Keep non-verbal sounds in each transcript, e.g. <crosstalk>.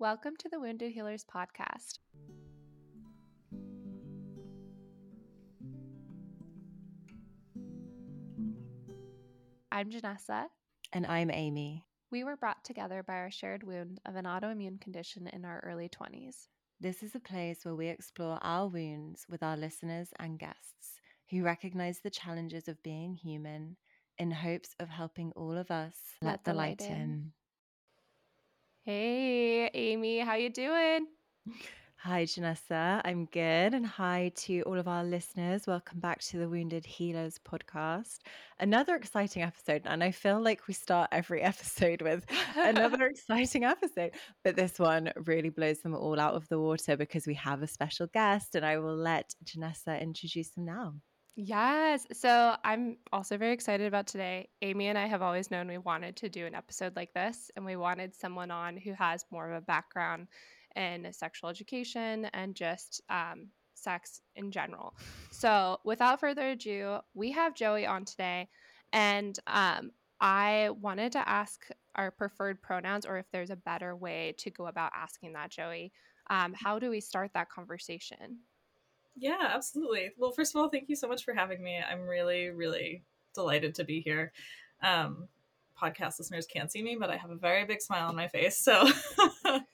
Welcome to the Wounded Healers podcast. I'm Janessa. And I'm Amy. We were brought together by our shared wound of an autoimmune condition in our early 20s. This is a place where we explore our wounds with our listeners and guests who recognize the challenges of being human in hopes of helping all of us let, let the, light, light in. in. Hey, Amy, how you doing? Hi, Janessa. I'm good. And hi to all of our listeners. Welcome back to the Wounded Healers podcast. Another exciting episode. And I feel like we start every <laughs> episode with another <laughs> exciting episode. But this one really blows them all out of the water because we have a special guest. And I will let Janessa introduce them now. Yes. So I'm also very excited about today. Amy and I have always known we wanted to do an episode like this, and we wanted someone on who has more of a background in sexual education and just um, sex in general. So without further ado, we have Joie on today, and um, I wanted to ask our preferred pronouns or if there's a better way to go about asking that, Joie. Um, how do we start that conversation? Yeah, absolutely. Well, first of all, thank you so much for having me. I'm really, really delighted to be here. Um, podcast listeners can't see me, but I have a very big smile on my face. So, <laughs> um,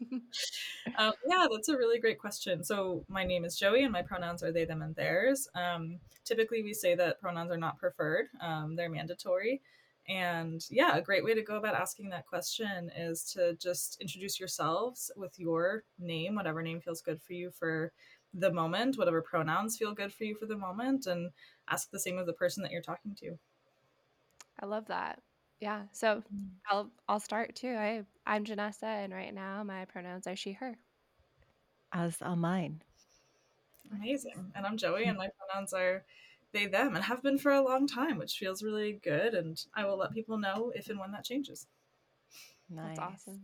yeah, that's a really great question. So, my name is Joie, and my pronouns are they, them, and theirs. Um, typically, we say that pronouns are not preferred, um, they're mandatory. And yeah, a great way to go about asking that question is to just introduce yourselves with your name, whatever name feels good for you for the moment, whatever pronouns feel good for you for the moment, and ask the same of the person that you're talking to. I love that. Yeah. So mm. I'll I'll start too. I I'm Janessa, and right now my pronouns are she her. As are mine. Amazing. And I'm Joie, and <laughs> my pronouns are they them, and have been for a long time, which feels really good. And I will let people know if and when that changes. Nice. That's awesome.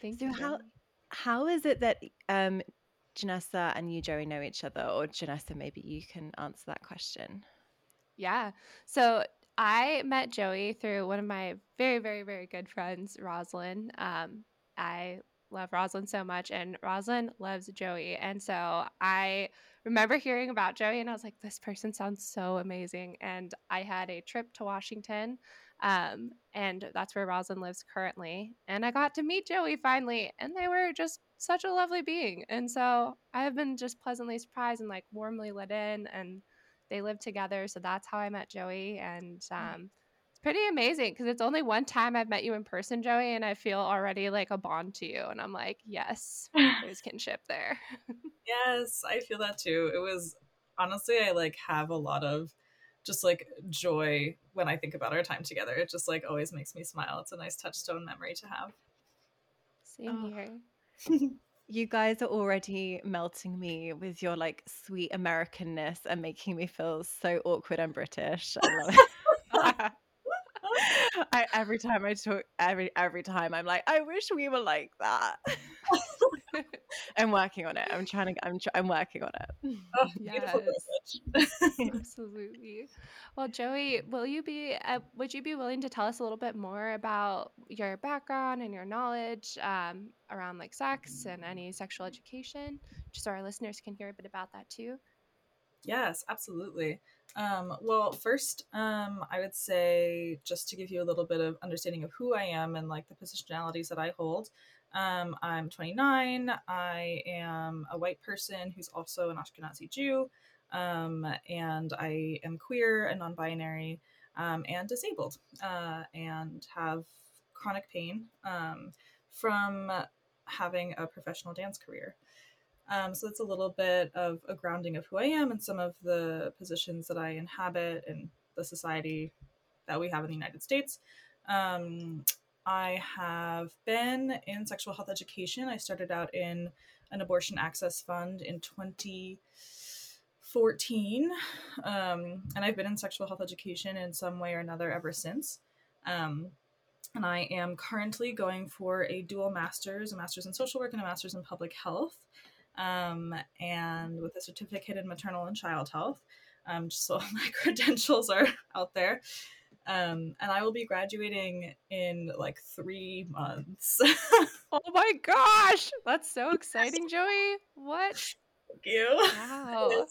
Thank so you. how how is it that um Janessa and you, Joie, know each other, or Janessa, maybe you can answer that question. Yeah. So I met Joie through one of my very, very, very good friends, Rosalind. Um, I love Rosalind so much, and Rosalind loves Joie. And so I remember hearing about Joie, and I was like, this person sounds so amazing. And I had a trip to Washington, um, and that's where Rosalind lives currently. And I got to meet Joie finally, and they were just such a lovely being. And so I have been just pleasantly surprised and like warmly let in. And they live together. So that's how I met Joie. And mm. um, it's pretty amazing because it's only one time I've met you in person, Joie, and I feel already like a bond to you. And I'm like, yes, there's <laughs> kinship there. <laughs> yes, I feel that too. It was honestly, I like have a lot of just like joy when I think about our time together. It just like always makes me smile. It's a nice touchstone memory to have. Same oh. here. <laughs> you guys are already melting me with your like sweet Americanness and making me feel so awkward and British. I love it. <laughs> <laughs> I, every time I talk, every every time I'm like, I wish we were like that. <laughs> I'm working on it. I'm trying to. I'm. I'm working on it. Oh, <laughs> yes, <laughs> absolutely. Well, Joie, will you be? Uh, would you be willing to tell us a little bit more about your background and your knowledge um, around like sex and any sexual education, just so our listeners can hear a bit about that too? Yes, absolutely. Um, well, first, um, I would say just to give you a little bit of understanding of who I am and like the positionalities that I hold. Um, I'm 29. I am a white person who's also an Ashkenazi Jew, um, and I am queer and non-binary um, and disabled, uh, and have chronic pain um, from having a professional dance career. Um, so that's a little bit of a grounding of who I am and some of the positions that I inhabit in the society that we have in the United States. Um, I have been in sexual health education. I started out in an abortion access fund in 2014. Um, and I've been in sexual health education in some way or another ever since. Um, and I am currently going for a dual master's, a master's in social work and a master's in public health, um, and with a certificate in maternal and child health, um, just so <laughs> my credentials are out there. Um, and I will be graduating in like three months. <laughs> oh my gosh, that's so <laughs> exciting, Joie! What? Thank you. Wow.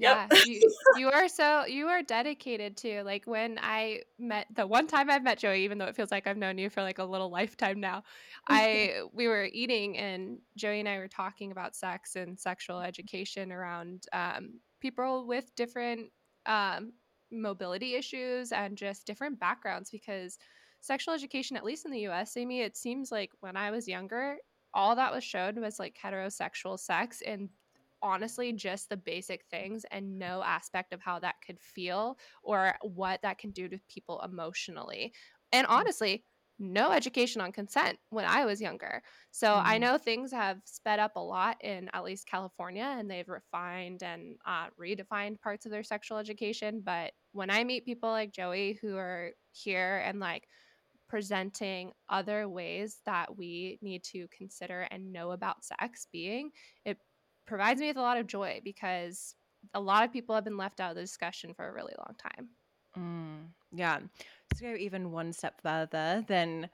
Yeah, you you are so you are dedicated to like when I met the one time I've met Joie, even though it feels like I've known you for like a little lifetime now. <laughs> I we were eating and Joie and I were talking about sex and sexual education around um, people with different um, mobility issues and just different backgrounds because sexual education, at least in the U.S., Amy, it seems like when I was younger, all that was showed was like heterosexual sex and honestly just the basic things and no aspect of how that could feel or what that can do to people emotionally. And Mm. honestly, no education on consent when I was younger. So I Mhm. know things have sped up a lot in at least California and they've refined and uh, redefined parts of their sexual education. But when I meet people like Joie who are here and like presenting other ways that we need to consider and know about sex being, it provides me with a lot of joy because a lot of people have been left out of the discussion for a really long time. Mm, yeah. To go even one step further than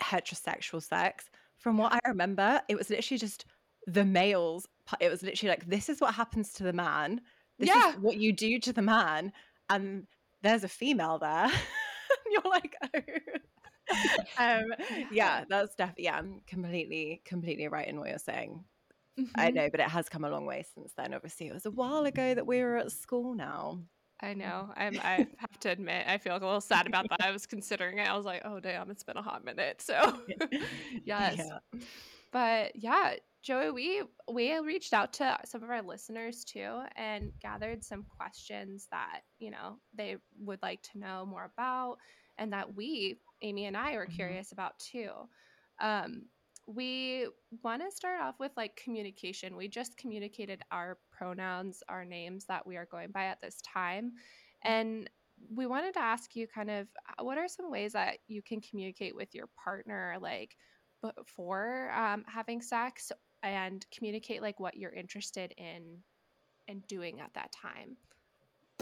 heterosexual sex, from what I remember, it was literally just the males. It was literally like, this is what happens to the man. This Yeah. is what you do to the man. And there's a female there. and <laughs> you're like, <laughs> oh. <laughs> um, yeah, that's definitely, yeah, I'm completely, completely right in what you're saying. I Mhm. know, but it has come a long way since then. Obviously, it was a while ago that we were at school now. I know. I'm, I have to admit, I feel a little sad about that. I was considering it. I was like, oh, damn, it's been a hot minute. So, <laughs> <laughs> yes. Yeah. But yeah, Joie, we we reached out to some of our listeners too and gathered some questions that, you know, they would like to know more about and that we, Amy and I, were Mhm. curious about too. Um, we want to start off with like communication. We just communicated our pronouns, our names that we are going by at this time. And we wanted to ask you kind of uh, what are some ways that you can communicate with your partner, like before um, having sex and communicate like what you're interested in and doing at that time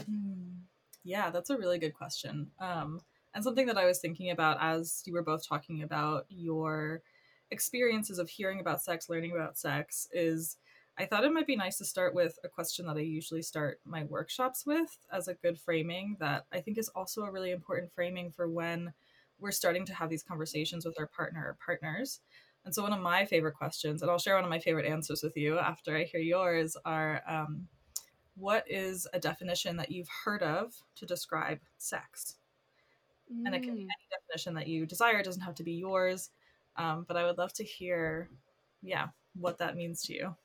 Hmm. Yeah, that's a really good question. Um, and something that I was thinking about as you were both talking about your experiences of hearing about sex, learning about sex, is I thought it might be nice to start with a question that I usually start my workshops with as a good framing that I think is also a really important framing for when we're starting to have these conversations with our partner or partners. And so, one of my favorite questions, and I'll share one of my favorite answers with you after I hear yours, are um, what is a definition that you've heard of to describe sex? And it can be Mm, any definition that you desire, it doesn't have to be yours. Um, but I would love to hear, yeah, what that means to you.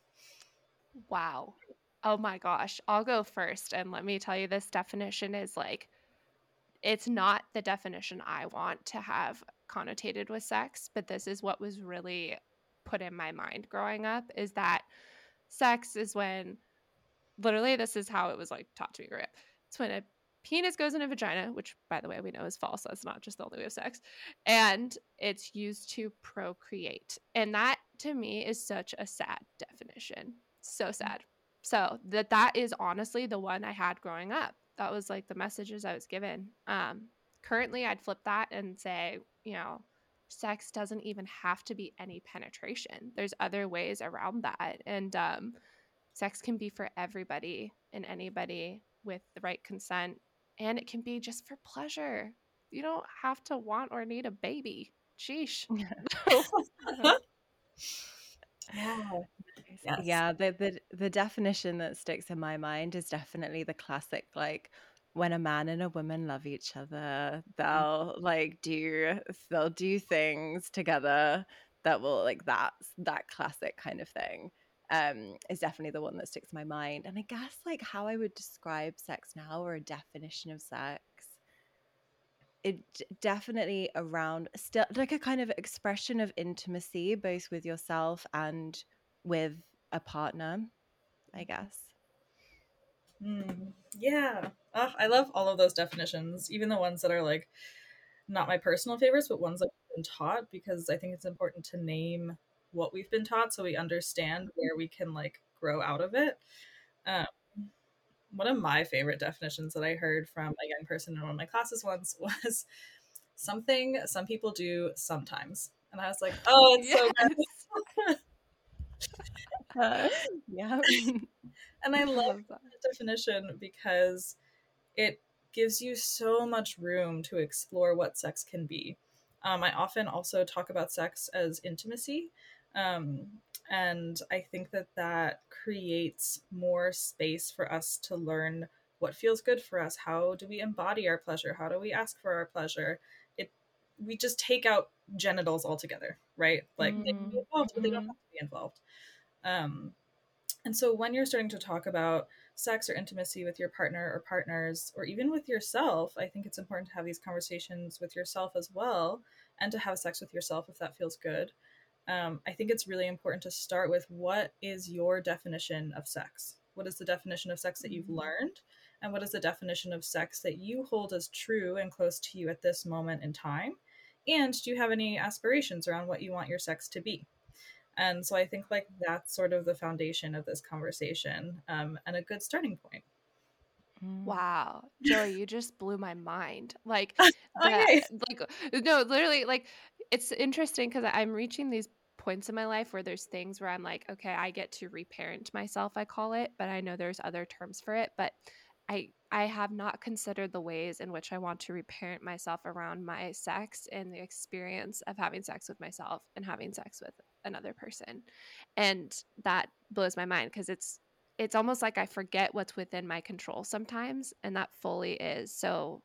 wow oh my gosh i'll go first and let me tell you this definition is like it's not the definition i want to have connotated with sex but this is what was really put in my mind growing up is that sex is when literally this is how it was like taught to me growing up. It's when a penis goes in a vagina, which by the way we know is false. That's not just the only way of sex, and it's used to procreate. And that to me is such a sad definition. So sad. So that that is honestly the one I had growing up. That was like the messages I was given. Um, currently, I'd flip that and say, you know, sex doesn't even have to be any penetration. There's other ways around that, and um, sex can be for everybody and anybody with the right consent and it can be just for pleasure you don't have to want or need a baby sheesh <laughs> <laughs> oh, Yeah. Yes. Yeah, the, the the definition that sticks in my mind is definitely the classic like when a man and a woman love each other, mm. they'll like do they'll do things together that will like that that classic kind of thing. Um is definitely the one that sticks in my mind. And I guess like how I would describe sex now or a definition of sex it definitely around still like a kind of expression of intimacy both with yourself and with a partner i guess Mm, yeah. Ah, I love all of those definitions, even the ones that are like not my personal favorites, but ones that have been taught, because I think it's important to name what we've been taught so we understand where we can like grow out of it. Um, one of my favorite definitions that I heard from a young person in one of my classes once <laughs> was something some people do sometimes. And I was like, oh, <laughs> it's yes. so good. <laughs> uh, yeah. and I love that definition because it gives you so much room to explore what sex can be. Um, I often also talk about sex as intimacy. Um, and I think that that creates more space for us to learn what feels good for us. How do we embody our pleasure? How do we ask for our pleasure? It we just take out genitals altogether, right? Like mm-hmm. they can be involved, but they don't mm-hmm. have to be involved. Um, and so when you're starting to talk about sex or intimacy with your partner or partners, or even with yourself, I think it's important to have these conversations with yourself as well and to have sex with yourself if that feels good. Um, I think it's really important to start with what is your definition of sex? What is the definition of sex that you've mm-hmm. learned? And what is the definition of sex that you hold as true and close to you at this moment in time? And do you have any aspirations around what you want your sex to be? And so I think like that's sort of the foundation of this conversation um, and a good starting point. Mm. Wow, Joie, you just blew my mind. Like, <laughs> the, okay. like no, literally, like it's interesting because I'm reaching these points in my life where there's things where I'm like, okay, I get to reparent myself, I call it, but I know there's other terms for it. But I I have not considered the ways in which I want to reparent myself around my sex and the experience of having sex with myself and having sex with another person. And that blows my mind because it's it's almost like I forget what's within my control sometimes and that fully is. So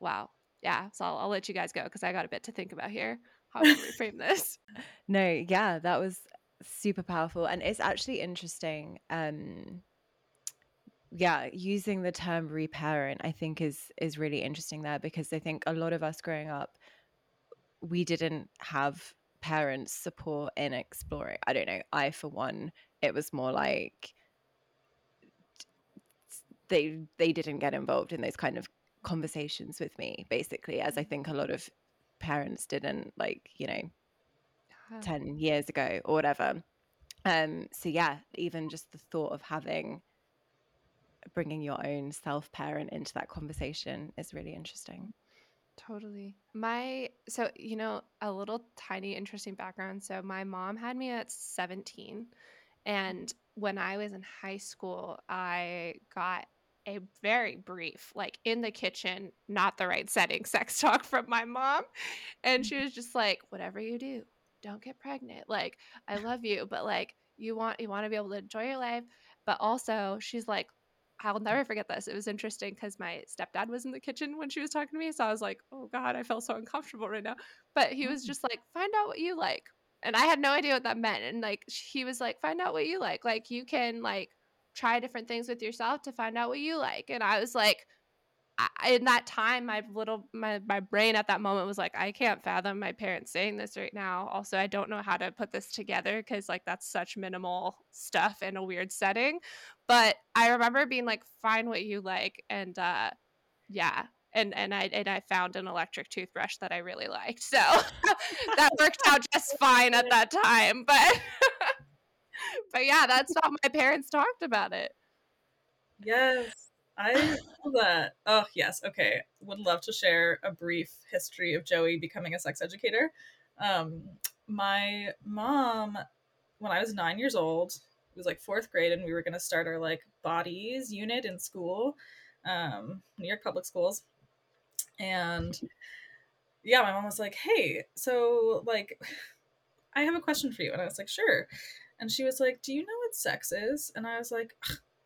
wow. Yeah, so I'll, I'll let you guys go because I got a bit to think about here. How to reframe this? <laughs> No, yeah, that was super powerful, and it's actually interesting. Um, yeah using the term reparent i think is is really interesting there because i think a lot of us growing up we didn't have parents support in exploring i don't know i for one it was more like they they didn't get involved in those kind of conversations with me basically as i think a lot of parents didn't like you know 10 years ago or whatever um so yeah even just the thought of having bringing your own self parent into that conversation is really interesting. Totally. My so you know a little tiny interesting background. So my mom had me at 17 and when I was in high school, I got a very brief like in the kitchen, not the right setting <laughs> sex talk from my mom and she was just like whatever you do, don't get pregnant. Like I <laughs> love you, but like you want you want to be able to enjoy your life, but also she's like I'll never forget this. It was interesting because my stepdad was in the kitchen when she was talking to me. So I was like, oh God, I feel so uncomfortable right now. But he was mm. just like, find out what you like. And I had no idea what that meant. And like, he was like, find out what you like. Like, you can like try different things with yourself to find out what you like. And I was like, I, in that time, my little my my brain at that moment was like, I can't fathom my parents saying this right now. Also, I don't know how to put this together because like that's such minimal stuff in a weird setting. But I remember being like, find what you like, and uh, yeah, and and I and I found an electric toothbrush that I really liked. So <laughs> that worked out just fine at that time. But <laughs> <laughs> but yeah, that's how my parents talked about it. Yes. I love that. Oh, yes. Okay. Would love to share a brief history of Joie becoming a sex educator. Um, my mom, when I was nine years old, it was like fourth grade, and we were going to start our like bodies unit in school, um, New York public schools. And yeah, my mom was like, hey, so like, <sighs> I have a question for you. And I was like, sure. And she was like, do you know what sex is? And I was like,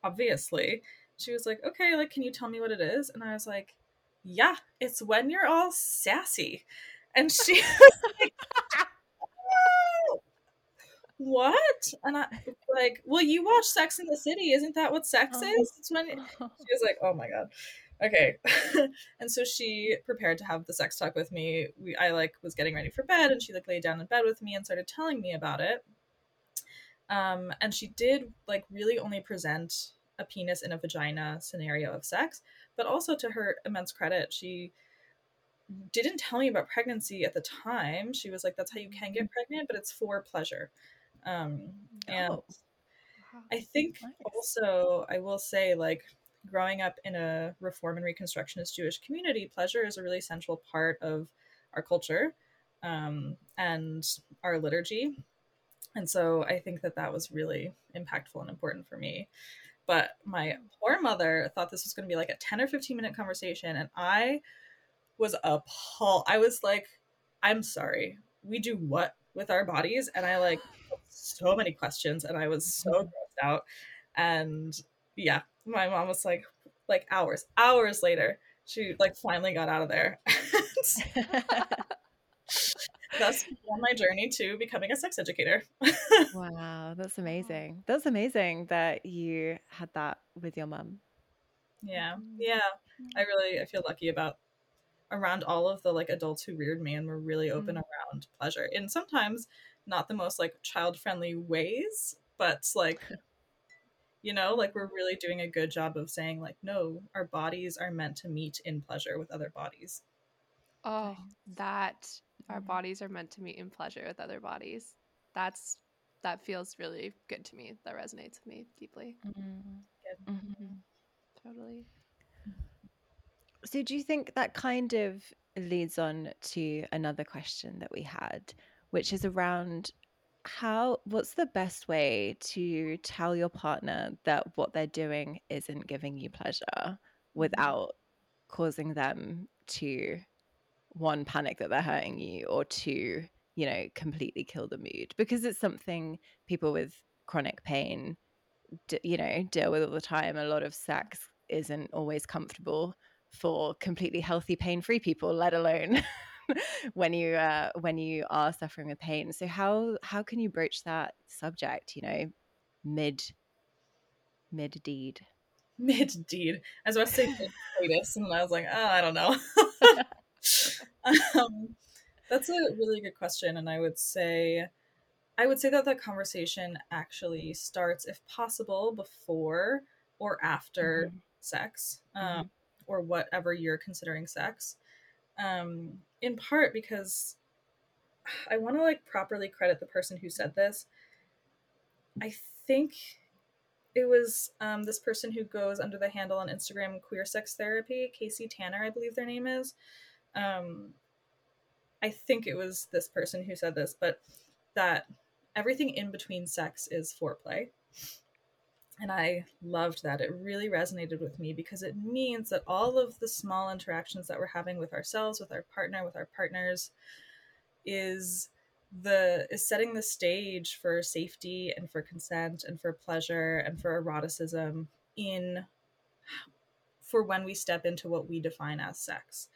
obviously she was like, okay, like, can you tell me what it is? And I was like, yeah, it's when you're all sassy. And she was like, <laughs> what? And I was like, well, you watch Sex in the City. Isn't that what sex oh. is? It's when <laughs> she was like, oh my God. Okay. <laughs> and so she prepared to have the sex talk with me. We, I like was getting ready for bed and she like laid down in bed with me and started telling me about it. Um, and she did like really only present a penis in a vagina scenario of sex, but also to her immense credit, she didn't tell me about pregnancy at the time. She was like, "That's how you can get mm-hmm. pregnant, but it's for pleasure." Um, and oh. I think nice. also I will say like growing up in a Reform and Reconstructionist Jewish community, pleasure is a really central part of our culture um, and our liturgy. And so I think that that was really impactful and important for me. But my poor mother thought this was going to be like a 10 or 15 minute conversation. And I was appalled. I was like, I'm sorry. We do what with our bodies? And I like so many questions and I was so mm-hmm. grossed out. And yeah, my mom was like, like hours, hours later, she like finally got out of there. <laughs> <laughs> That's on my journey to becoming a sex educator. wow, that's <laughs> amazing. That's amazing that you had that with your mom. Yeah, yeah. I really I feel lucky about around all of the like adults who reared me and were really open mm-hmm. around pleasure in sometimes not the most like child friendly ways, but like <laughs> you know like we're really doing a good job of saying like no our bodies are meant to meet in pleasure with other bodies oh that our bodies are meant to meet in pleasure with other bodies that's that feels really good to me that resonates with me deeply mm-hmm. Mm-hmm. totally so do you think that kind of leads on to another question that we had which is around how what's the best way to tell your partner that what they're doing isn't giving you pleasure mm-hmm. without causing them to one panic that they're hurting you or two you know completely kill the mood because it's something people with chronic pain d- you know deal with all the time a lot of sex isn't always comfortable for completely healthy pain free people let alone <laughs> when you uh, when you are suffering with pain. So how how can you broach that subject? You know, mid mid deed. <laughs> Mid deed. As I was about to say and I was like, oh, I don't know. <laughs> um, that's a really good question, and I would say. I would say that the conversation actually starts, if possible, before or after mm-hmm. sex, um, mm-hmm. or whatever you're considering sex um, in part because I want to like properly credit the person who said this. I think it was um, this person who goes under the handle on Instagram Queer Sex Therapy, Casey Tanner, I believe their name is. Um, I think it was this person who said this, but that everything in between sex is foreplay. And I loved that. It really resonated with me because it means that all of the small interactions that we're having with ourselves, with our partner, with our partners is the is setting the stage for safety and for consent and for pleasure and for eroticism in for when we step into what we define as sex.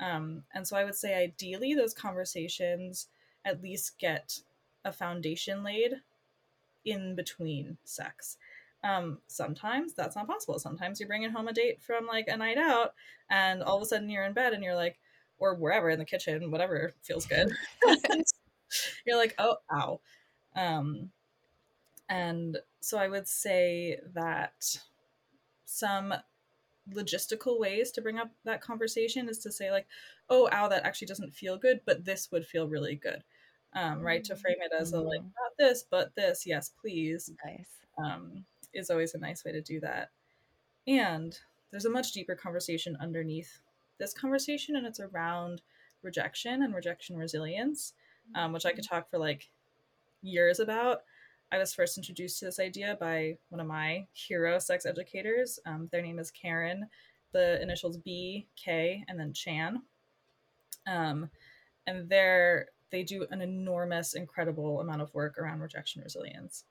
Um, and so I would say ideally those conversations at least get a foundation laid in between sex um, sometimes that's not possible. Sometimes you're bringing home a date from like a night out, and all of a sudden you're in bed and you're like, or wherever in the kitchen, whatever feels good. <laughs> <laughs> you're like, oh, ow. Um, and so I would say that some logistical ways to bring up that conversation is to say like, oh, ow, that actually doesn't feel good, but this would feel really good. Um, right to frame it as a like mm-hmm. not this but this yes please nice um, is always a nice way to do that. And there's a much deeper conversation underneath this conversation, and it's around rejection and rejection resilience, um, which I could talk for like years about. I was first introduced to this idea by one of my hero sex educators. Um, their name is Karen, the initials B, K, and then Chan. Um, and they're they do an enormous, incredible amount of work around rejection resilience.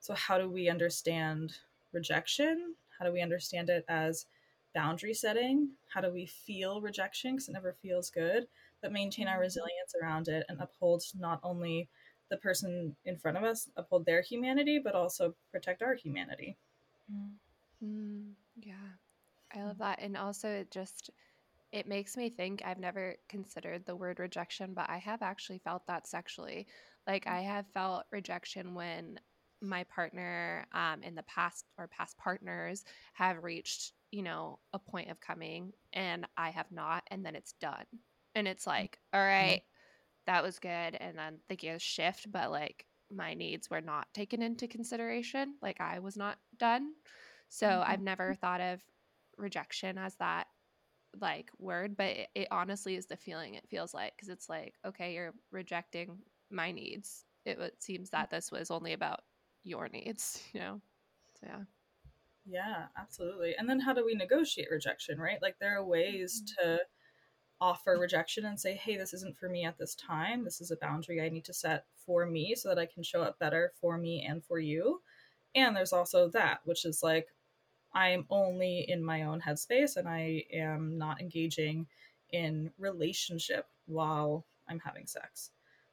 So, how do we understand rejection? How do we understand it as boundary setting? How do we feel rejection because it never feels good, but maintain our mm-hmm. resilience around it and uphold not only the person in front of us, uphold their humanity, but also protect our humanity? Mm, yeah, I love that. And also, it just, it makes me think I've never considered the word rejection, but I have actually felt that sexually. Like, I have felt rejection when my partner um, in the past or past partners have reached you know a point of coming and i have not and then it's done and it's like all mm-hmm. right that was good and then the gears shift but like my needs were not taken into consideration like i was not done so mm-hmm. i've never thought of rejection as that like word, but it, it honestly is the feeling it feels like because it's like, okay, you're rejecting my needs. It, it seems that this was only about your needs, <laughs> you know? So, yeah. Yeah, absolutely. And then how do we negotiate rejection, right? Like there are ways to offer rejection and say, hey, this isn't for me at this time. This is a boundary I need to set for me so that I can show up better for me and for you. And there's also that, which is like, I'm only in my own headspace and I am not engaging in relationship while I'm having sex,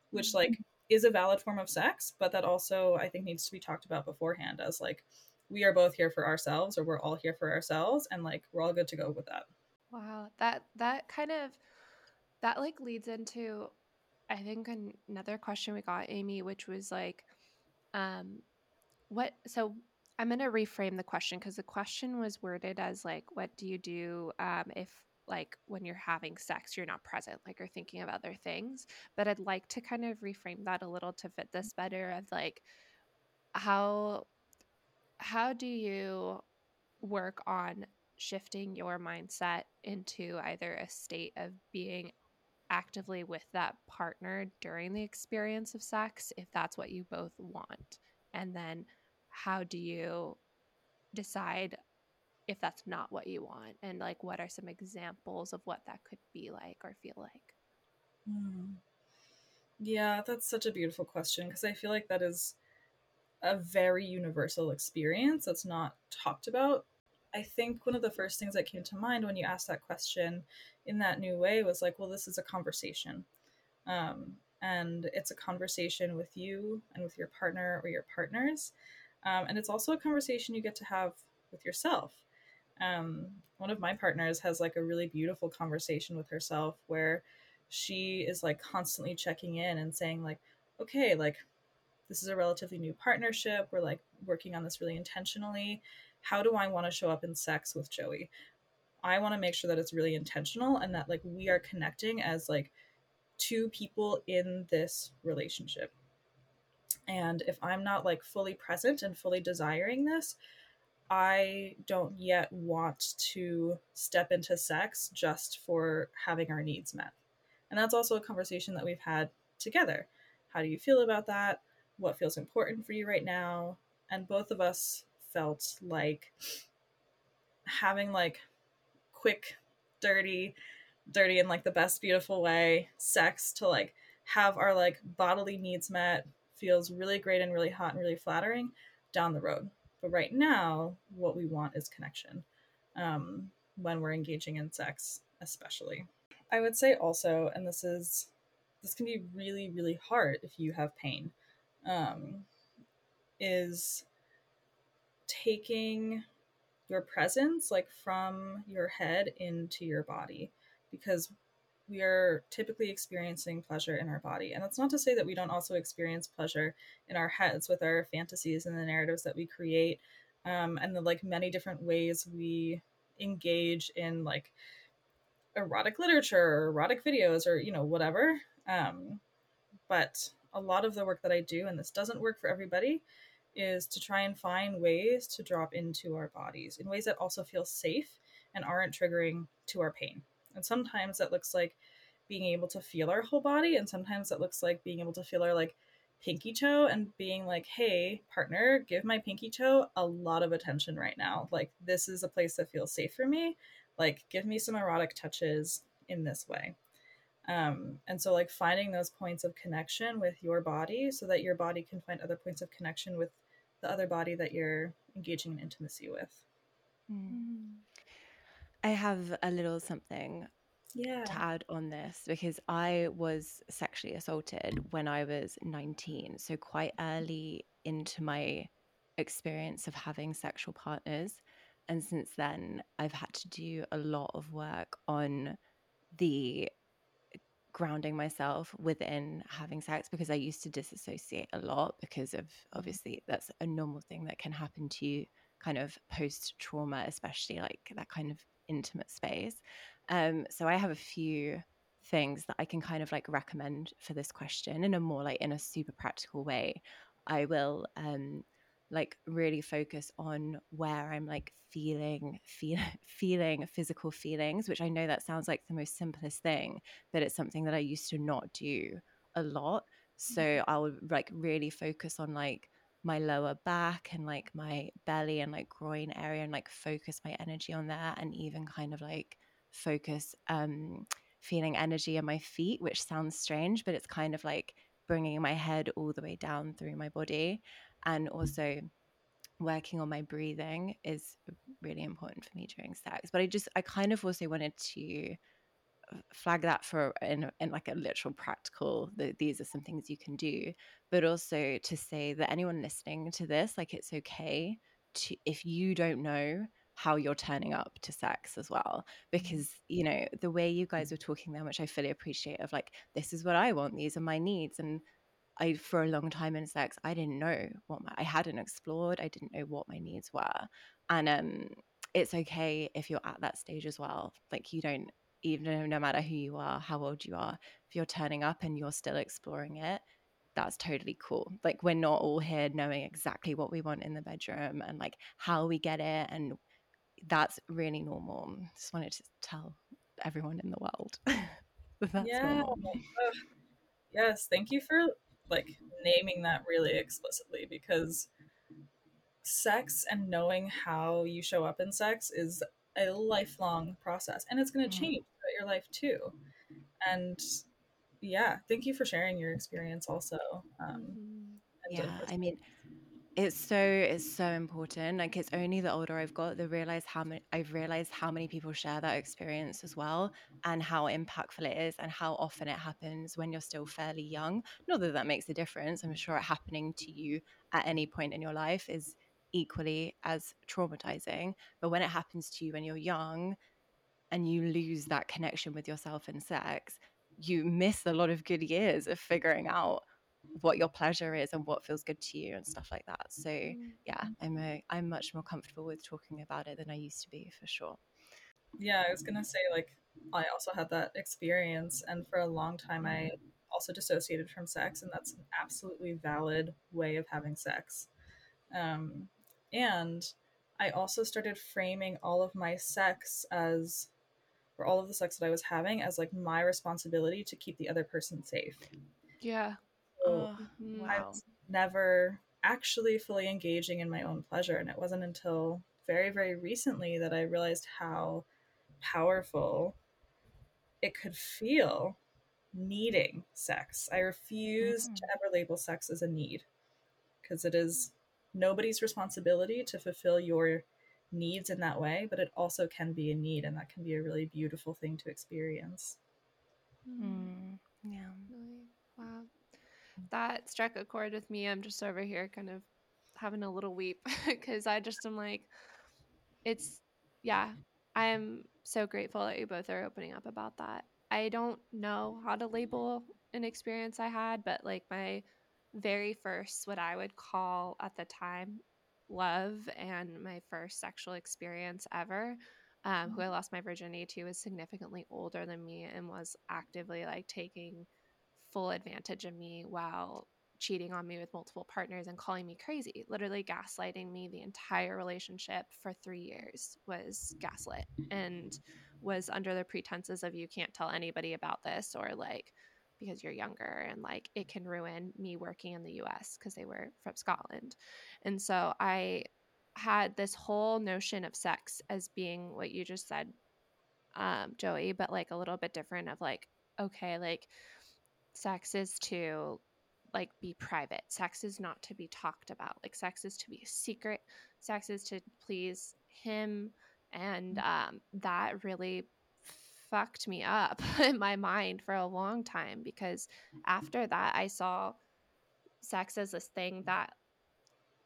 which like mm-hmm. is a valid form of sex, but that also I think needs to be talked about beforehand as like we are both here for ourselves or we're all here for ourselves and like we're all good to go with that. Wow, that that kind of that like leads into I think another question we got Amy which was like um what so I'm going to reframe the question because the question was worded as like what do you do um if like when you're having sex you're not present like you're thinking of other things. But I'd like to kind of reframe that a little to fit this better of like how how do you work on shifting your mindset into either a state of being actively with that partner during the experience of sex if that's what you both want and then how do you decide if that's not what you want and like what are some examples of what that could be like or feel like hmm. yeah that's such a beautiful question because i feel like that is a very universal experience that's not talked about I think one of the first things that came to mind when you asked that question in that new way was like, well, this is a conversation. Um, and it's a conversation with you and with your partner or your partners. Um, and it's also a conversation you get to have with yourself. Um, one of my partners has like a really beautiful conversation with herself where she is like constantly checking in and saying, like, okay, like, this is a relatively new partnership. We're like working on this really intentionally how do I want to show up in sex with Joie? I want to make sure that it's really intentional and that like we are connecting as like two people in this relationship. And if I'm not like fully present and fully desiring this, I don't yet want to step into sex just for having our needs met. And that's also a conversation that we've had together. How do you feel about that? What feels important for you right now? And both of us felt like having like quick, dirty, dirty in like the best beautiful way, sex to like have our like bodily needs met feels really great and really hot and really flattering down the road. But right now, what we want is connection um, when we're engaging in sex, especially. I would say also, and this is this can be really really hard if you have pain, um, is taking your presence like from your head into your body because we are typically experiencing pleasure in our body. And that's not to say that we don't also experience pleasure in our heads with our fantasies and the narratives that we create um, and the like many different ways we engage in like erotic literature or erotic videos or, you know, whatever. Um, but a lot of the work that I do, and this doesn't work for everybody, is to try and find ways to drop into our bodies in ways that also feel safe and aren't triggering to our pain. And sometimes that looks like being able to feel our whole body, and sometimes that looks like being able to feel our like pinky toe and being like, hey, partner, give my pinky toe a lot of attention right now. Like, this is a place that feels safe for me. Like, give me some erotic touches in this way. Um, and so, like, finding those points of connection with your body so that your body can find other points of connection with the other body that you're engaging in intimacy with. Mm. I have a little something yeah. to add on this because I was sexually assaulted when I was 19, so quite early into my experience of having sexual partners. And since then, I've had to do a lot of work on the grounding myself within having sex because I used to disassociate a lot because of mm-hmm. obviously that's a normal thing that can happen to you kind of post trauma, especially like that kind of intimate space. Um, so I have a few things that I can kind of like recommend for this question in a more like in a super practical way. I will um, like really focus on where I'm like feeling feel, <laughs> feeling physical feelings which I know that sounds like the most simplest thing but it's something that I used to not do a lot so Mm-hmm. I would like really focus on like my lower back and like my belly and like groin area and like focus my energy on there and even kind of like focus um feeling energy in my feet which sounds strange but it's kind of like bringing my head all the way down through my body and also working on my breathing is really important for me during sex but i just i kind of also wanted to uh, flag that for in, in like a literal practical the, these are some things you can do but also to say that anyone listening to this like it's okay to if you don't know how you're turning up to sex as well mm-hmm. because you know the way you guys were talking there which i fully appreciate of like this is what i want these are my needs and I for a long time in sex I didn't know what my, I hadn't explored I didn't know what my needs were and um it's okay if you're at that stage as well like you don't even no matter who you are how old you are if you're turning up and you're still exploring it that's totally cool like we're not all here knowing exactly what we want in the bedroom and like how we get it and that's really normal just wanted to tell everyone in the world <laughs> that that's yeah. normal yes. Thank you for like naming that really explicitly because sex and knowing how you show up in sex is a lifelong process and it's going to Mm. change throughout your life too. And yeah, thank you for sharing your experience also. Um, yeah i mean it's so it's so important like it's only the older i've got that realize how many i've realized how many people share that experience as well and how impactful it is and how often it happens when you're still fairly young. Not that that makes a difference i'm sure it happening to you at any point in your life is equally as traumatizing but when it happens to you when you're young and you lose that connection with yourself and sex you miss a lot of good years of figuring out what your pleasure is and what feels good to you and stuff like that. So Mm. yeah, I'm a, I'm much more comfortable with talking about it than I used to be for sure. yeah, I was gonna say like I also had that experience, and for a long time I also dissociated from sex, and that's an absolutely valid way of having sex. Um, and I also started framing all of my sex as, or all of the sex that I was having as like my responsibility to keep the other person safe. Yeah. So Mhm. I was never actually fully engaging in my own pleasure. And it wasn't until very, very recently that I realized how powerful it could feel needing sex. I refuse to Mhm. ever label sex as a need because it is nobody's responsibility to fulfill your needs in that way, but it also can be a need, and that can be a really beautiful thing to experience. Mm, yeah. That struck a chord with me. I'm just over here kind of having a little weep <laughs> because I just am like, it's, yeah, I'm so grateful that you both are opening up about that. I don't know how to label an experience I had, but like my very first, what I would call at the time, love and my first sexual experience ever. Um, who I lost my virginity to was significantly older than me and was actively like taking full advantage of me while cheating on me with multiple partners and calling me crazy, literally gaslighting me the entire relationship for three years was gaslit and was under the pretenses of you can't tell anybody about this or like because you're younger and like it can ruin me working in the US because they were from Scotland. And so I had this whole notion of sex as being what you just said, um, Joie, but like a little bit different of like, okay, like sex is to like be private. Sex is not to be talked about. Like sex is to be a secret. Sex is to please him. And um, that really fucked me up <laughs> in my mind for a long time because after that, I saw sex as this thing that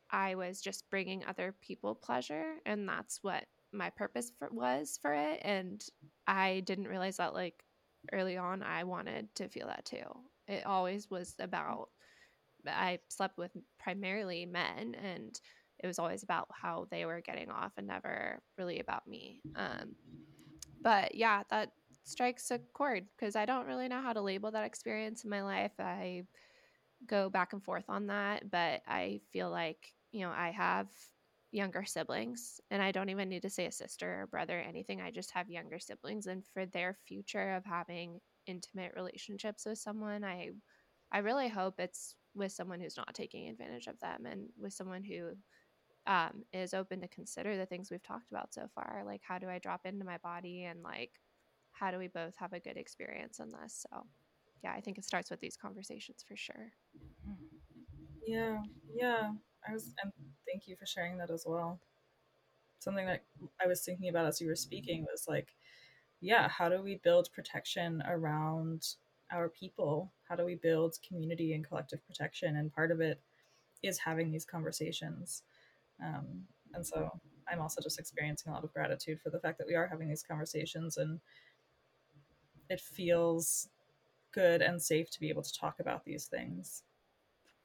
I was just bringing other people pleasure. And that's what my purpose for, was for it. And I didn't realize that, like, early on, I wanted to feel that too. It always was about, I slept with primarily men, and it was always about how they were getting off and never really about me. Um, but yeah, that strikes a chord because I don't really know how to label that experience in my life. I go back and forth on that, but I feel like you know, I have younger siblings and I don't even need to say a sister or brother or anything. I just have younger siblings and for their future of having intimate relationships with someone, I I really hope it's with someone who's not taking advantage of them and with someone who um, is open to consider the things we've talked about so far. Like, how do I drop into my body and like, how do we both have a good experience in this? So, yeah, I think it starts with these conversations for sure. Yeah, yeah. I was, and thank you for sharing that as well. Something that I was thinking about as you were speaking was like, yeah, how do we build protection around our people? How do we build community and collective protection? And part of it is having these conversations. Um, and so I'm also just experiencing a lot of gratitude for the fact that we are having these conversations and it feels good and safe to be able to talk about these things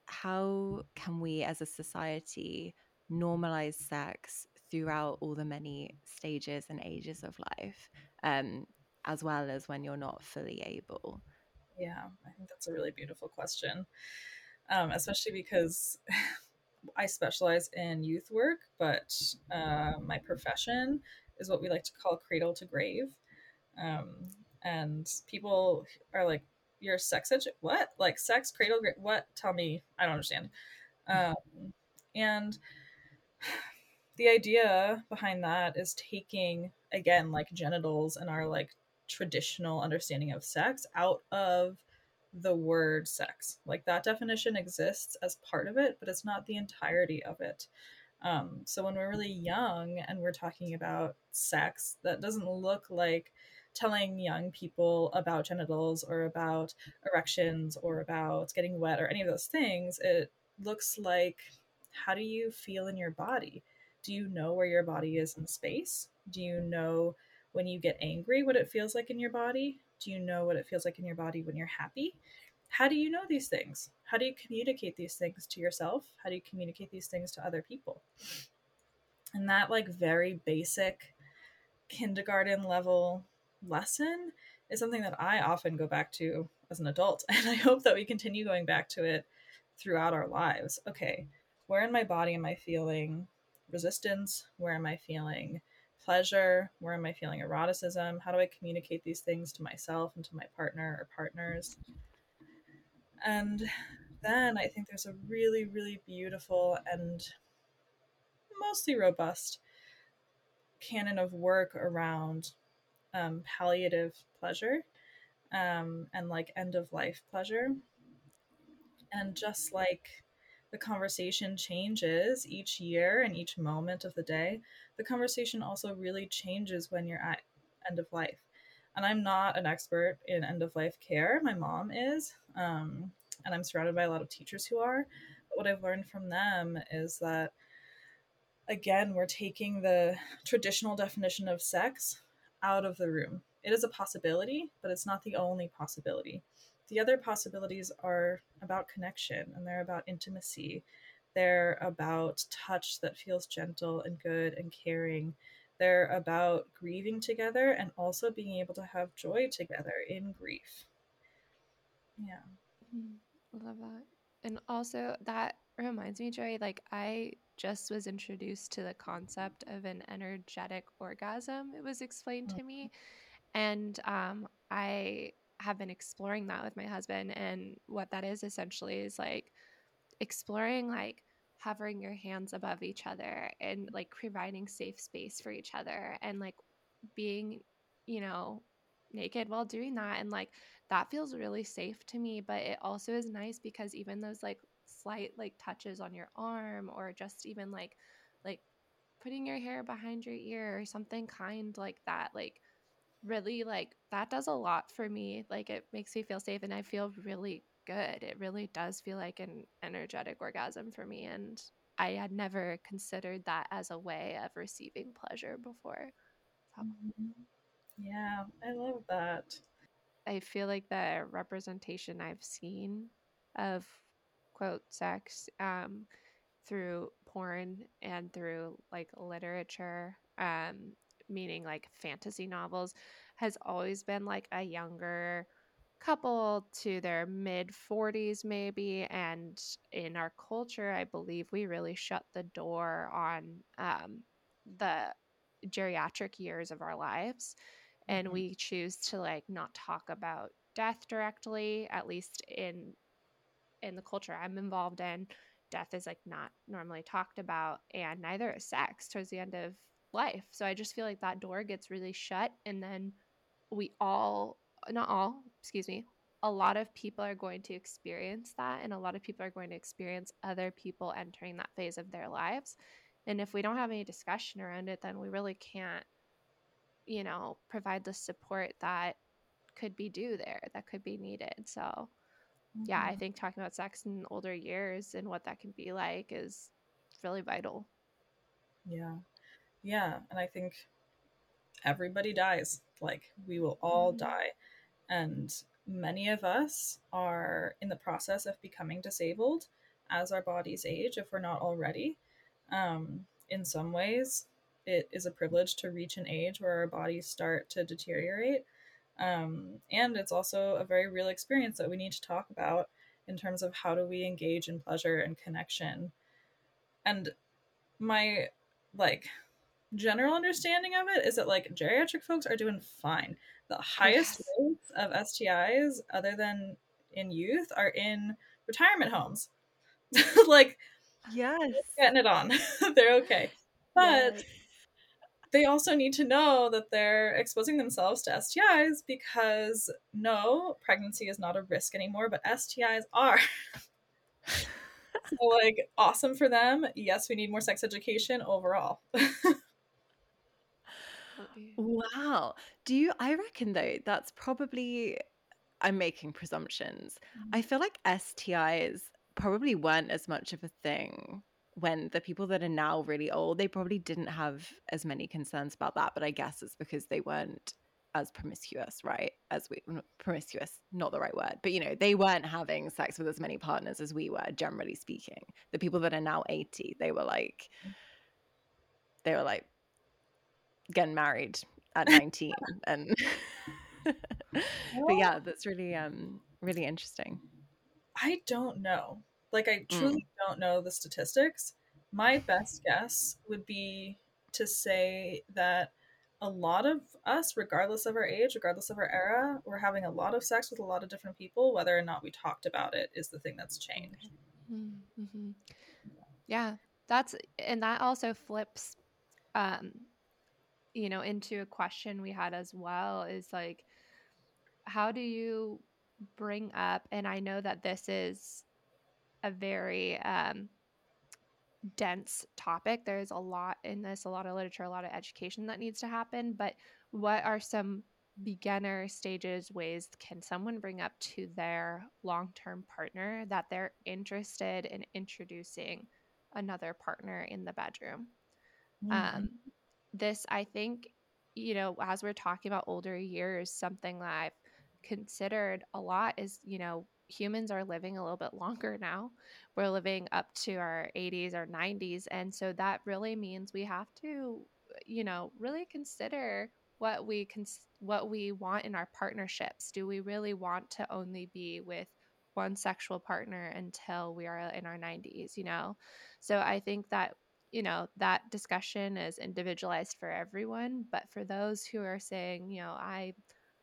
how can we as a society normalize sex throughout all the many stages and ages of life um, as well as when you're not fully able? Yeah i think that's a really beautiful question um, especially because <sighs> i specialize in youth work but uh, my profession is what we like to call cradle to grave um, and people are like your sex what? Like sex cradle what? Tell me. I don't understand. Um, and the idea behind that is taking again like genitals and our like traditional understanding of sex out of the word sex. Like that definition exists as part of it but it's not the entirety of it. Um, so when we're really young and we're talking about sex that doesn't look like telling young people about genitals or about erections or about getting wet or any of those things, it looks like how do you feel in your body? Do you know where your body is in space? Do you know when you get angry what it feels like in your body? Do you know what it feels like in your body when you're happy? How do you know these things? How do you communicate these things to yourself? How do you communicate these things to other people? And that, like, very basic kindergarten level lesson is something that I often go back to as an adult. <laughs> And I hope that we continue going back to it throughout our lives. Okay, where in my body am I feeling resistance? Where am I feeling pleasure? Where am I feeling eroticism? How do I communicate these things to myself and to my partner or partners? And then I think there's a really, really beautiful and mostly robust canon of work around um, palliative pleasure um, and like end of life pleasure. And just like the conversation changes each year and each moment of the day, the conversation also really changes when you're at end of life. And I'm not an expert in end of life care. My mom is, um, and I'm surrounded by a lot of teachers who are. But what I've learned from them is that, again, we're taking the traditional definition of sex out of the room. It is a possibility, but it's not the only possibility. The other possibilities are about connection and they're about intimacy. They're about touch that feels gentle and good and caring. They're about grieving together and also being able to have joy together in grief. Yeah. Mm-hmm. Love that. And also, that reminds me, Joie, like I just was introduced to the concept of an energetic orgasm. It was explained to me. Mm-hmm. And um, I have been exploring that with my husband. And what that is essentially is like exploring, like, hovering your hands above each other and like providing safe space for each other and like being, you know, naked while doing that. And like that feels really safe to me. But it also is nice because even those like slight like touches on your arm or just even like like putting your hair behind your ear or something kind like that like really like that does a lot for me like it makes me feel safe and i feel really good it really does feel like an energetic orgasm for me and i had never considered that as a way of receiving pleasure before so. mm-hmm. yeah i love that i feel like the representation i've seen of quote sex um, through porn and through like literature, um, meaning like fantasy novels, has always been like a younger couple to their mid 40s maybe and in our culture i believe we really shut the door on um, the geriatric years of our lives and Mhm. we choose to like not talk about death directly at least in in the culture i'm involved in death is like not normally talked about and neither is sex towards the end of life. So i just feel like that door gets really shut and then we all not all excuse me a lot of people are going to experience that and a lot of people are going to experience other people entering that phase of their lives. And if we don't have any discussion around it then we really can't you know provide the support that could be due there that could be needed. So yeah i Mhm. think talking about sex in older years and what that can be like is really vital Yeah. Yeah. And I think everybody dies. Like, we will all Mhm. die. And many of us are in the process of becoming disabled as our bodies age, if we're not already. Um, in some ways, it is a privilege to reach an age where our bodies start to deteriorate. Um, and it's also a very real experience that we need to talk about in terms of how do we engage in pleasure and connection. And my like general understanding of it is that like geriatric folks are doing fine. The highest Yes. rates of STIs, other than in youth, are in retirement homes. <laughs> like Yes. getting it on, <laughs> they're okay. But Yes. They also need to know that they're exposing themselves to STIs because no, pregnancy is not a risk anymore, but STIs are. <laughs> so like awesome for them. Yes, we need more sex education overall. <laughs> Wow. Do you, I reckon though, that's probably, I'm making presumptions. I mm. feel like STIs probably weren't as much of a thing when the people that are now really old, they probably didn't have as many concerns about that. But I guess it's because they weren't as promiscuous, right? As we, promiscuous, not the right word, but you know, they weren't having sex with as many partners as we were, generally speaking. The people that are now 80, they were like, they were like getting married at <laughs> 19 and <laughs> but yeah that's really um really interesting I don't know. Like, I Mm. truly don't know the statistics. My best guess would be to say that a lot of us, regardless of our age, regardless of our era, we're having a lot of sex with a lot of different people. Whether or not we talked about it is the thing that's changed. Mm-hmm. Yeah, that's and that also flips, um, you know, into a question we had as well is like, how do you bring up? And I know that this is a very um, dense topic. There's a lot in this, a lot of literature, a lot of education that needs to happen. But what are some beginner stages ways can someone bring up to their long-term partner that they're interested in introducing another partner in the bedroom? Mhm. Um, this, I think, you know, as we're talking about older years, something that I've considered a lot is, you know, humans are living a little bit longer now. We're living up to our 80s or 90s. And so that really means we have to, you know, really consider what we cons- what we want in our partnerships. Do we really want to only be with one sexual partner until we are in our 90s, you know? So I think that you know that discussion is individualized for everyone but for those who are saying you know i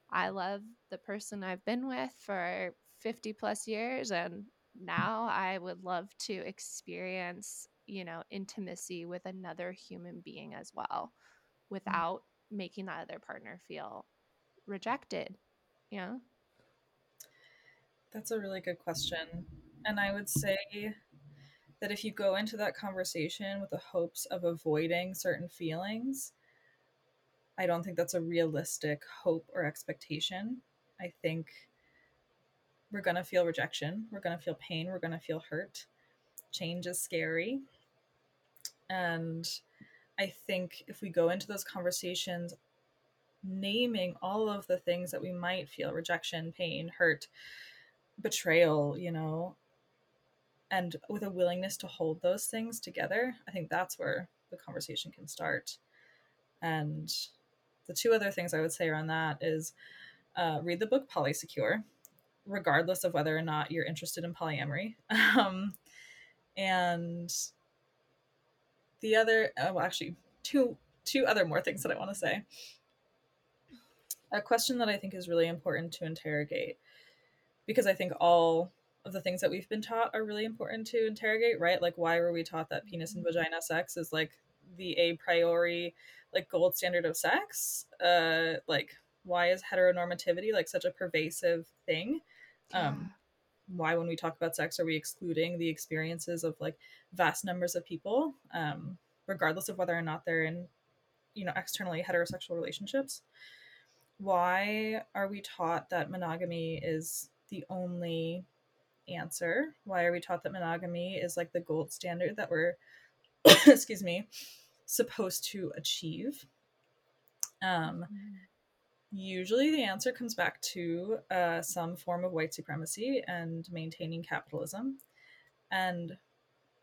i love the person i've been with for 50 plus years and mm. now i would love to experience you know intimacy with another human being as well mm. without making that other partner feel rejected Yeah. That's a really good question. And I would say that if you go into that conversation with the hopes of avoiding certain feelings, I don't think that's a realistic hope or expectation. I think we're going to feel rejection, we're going to feel pain, we're going to feel hurt. Change is scary. And I think if we go into those conversations naming all of the things that we might feel rejection, pain, hurt, betrayal, you know, and with a willingness to hold those things together, I think that's where the conversation can start. And the two other things I would say around that is uh, read the book Polysecure. Regardless of whether or not you're interested in polyamory. <laughs> Um, and the other, uh, well, actually, two two other more things that I want to say. A question that I think is really important to interrogate, because I think all of the things that we've been taught are really important to interrogate, right? Like, why were we taught that penis and vagina sex is like the a priori, like gold standard of sex? Uh, like, why is heteronormativity like such a pervasive thing? Um, why, when we talk about sex, are we excluding the experiences of like vast numbers of people, um, regardless of whether or not they're in, you know, externally heterosexual relationships? Why are we taught that monogamy is the only answer. Why are we taught that monogamy is like the gold standard that we're, <coughs> excuse me, supposed to achieve? Um, usually the answer comes back to uh, some form of white supremacy and maintaining capitalism. And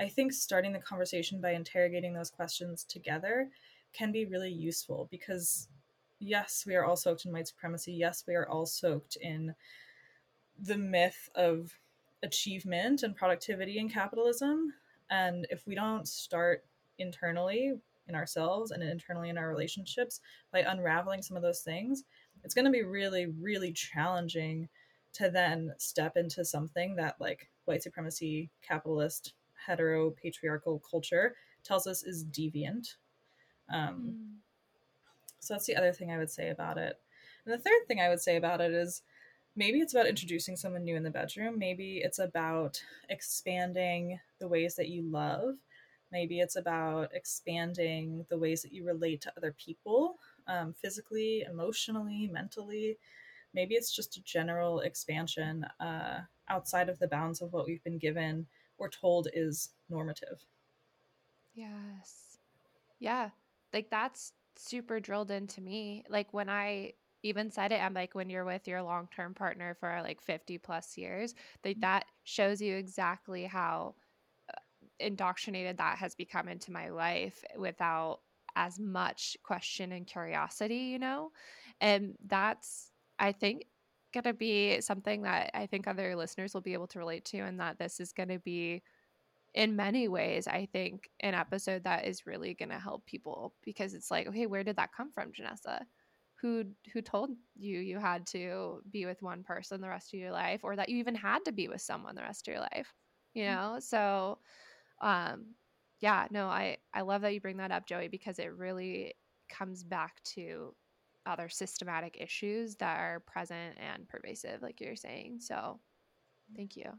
I think starting the conversation by interrogating those questions together can be really useful because, yes, we are all soaked in white supremacy. Yes, we are all soaked in the myth of achievement and productivity in capitalism. And if we don't start internally in ourselves and internally in our relationships by unraveling some of those things, it's going to be really, really challenging to then step into something that like white supremacy, capitalist, hetero, patriarchal culture tells us is deviant. Um, mm. So that's the other thing I would say about it. And the third thing I would say about it is maybe it's about introducing someone new in the bedroom. Maybe it's about expanding the ways that you love. Maybe it's about expanding the ways that you relate to other people um, physically, emotionally, mentally. Maybe it's just a general expansion uh, outside of the bounds of what we've been given or told is normative. Yes. Yeah. Like that's super drilled into me. Like when I even said it i'm like when you're with your long-term partner for like 50 plus years like mm-hmm. that shows you exactly how uh, indoctrinated that has become into my life without as much question and curiosity you know? And that's i think going to be something that i think other listeners will be able to relate to and that this is going to be in many ways i think an episode that is really going to help people because it's like okay where did that come from janessa? Who who told you you had to be with one person the rest of your life or that you even had to be with someone the rest of your life? You mm. know? So um yeah no i i love that you bring that up Joie because it really comes back to other systematic issues that are present and pervasive like you're saying so thank you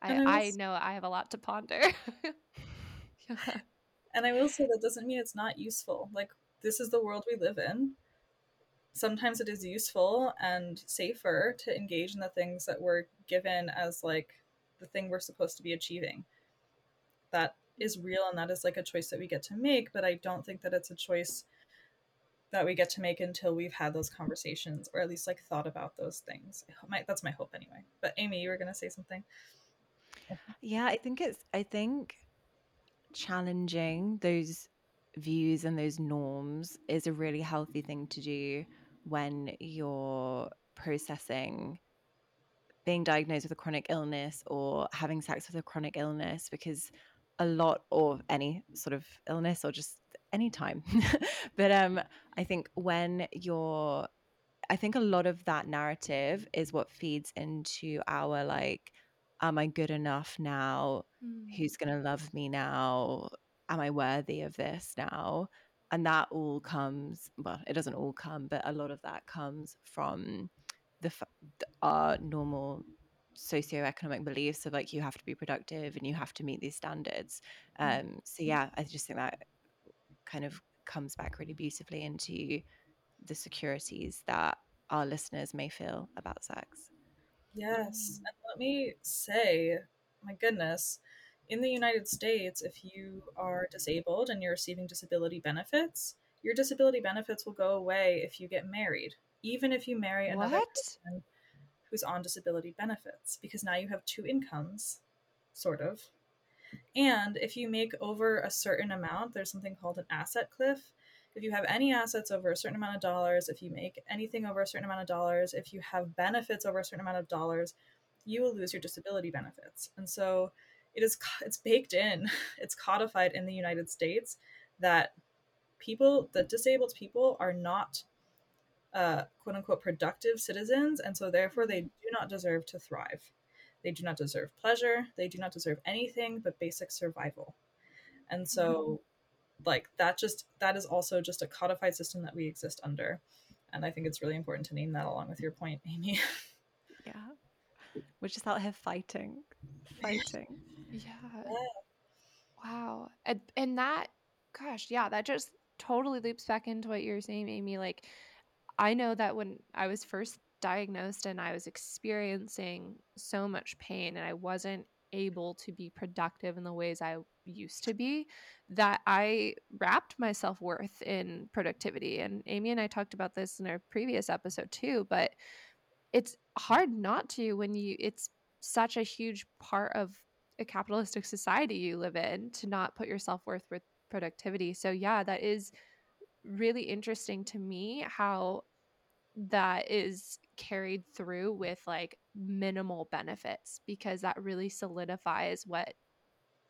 i i, I know i have a lot to ponder <laughs> yeah. and i will say that doesn't mean it's not useful like this is the world we live in sometimes it is useful and safer to engage in the things that we're given as like the thing we're supposed to be achieving. That is real and that is like a choice that we get to make, but I don't think that it's a choice that we get to make until we've had those conversations or at least like thought about those things. My, that's my hope anyway. But Amy, you were going to say something. Yeah, I think it's I think challenging those views and those norms is a really healthy thing to do when you're processing being diagnosed with a chronic illness or having sex with a chronic illness because a lot or any sort of illness or just any time. <laughs> But um i think when you're i think a lot of that narrative is what feeds into our like am i good enough now? Mm. who's going to love me now? Am i worthy of this now? And that all comes well it doesn't all come but a lot of that comes from the our normal socioeconomic beliefs of like you have to be productive and you have to meet these standards mm. um so yeah i just think that kind of comes back really beautifully into the securities that our listeners may feel about sex yes and let me say my goodness in the United States, if you are disabled and you're receiving disability benefits, your disability benefits will go away if you get married, even if you marry another what? person who's on disability benefits, because now you have two incomes, sort of. And if you make over a certain amount, there's something called an asset cliff. If you have any assets over a certain amount of dollars, if you make anything over a certain amount of dollars, if you have benefits over a certain amount of dollars, you will lose your disability benefits. And so it is it's baked in, <laughs> it's codified in the United States that people that disabled people are not uh, quote unquote productive citizens, and so therefore they do not deserve to thrive. They do not deserve pleasure. They do not deserve anything but basic survival. And so, mm-hmm. like, that just, that is also just a codified system that we exist under. And I think it's really important to name that along with your point, Amy. yeah. We're just out here fighting, fighting. yeah. <laughs> yeah. Wow. And, and that, gosh, yeah, that just totally loops back into what you're saying, Amy. Like, I know that when I was first diagnosed and I was experiencing so much pain and I wasn't able to be productive in the ways I used to be, that I wrapped my self worth in productivity. And Amy and I talked about this in our previous episode too, but it's hard not to when you, it's such a huge part of a capitalistic society you live in to not put your self worth with productivity. So, yeah, that is really interesting to me how that is carried through with like minimal benefits because that really solidifies what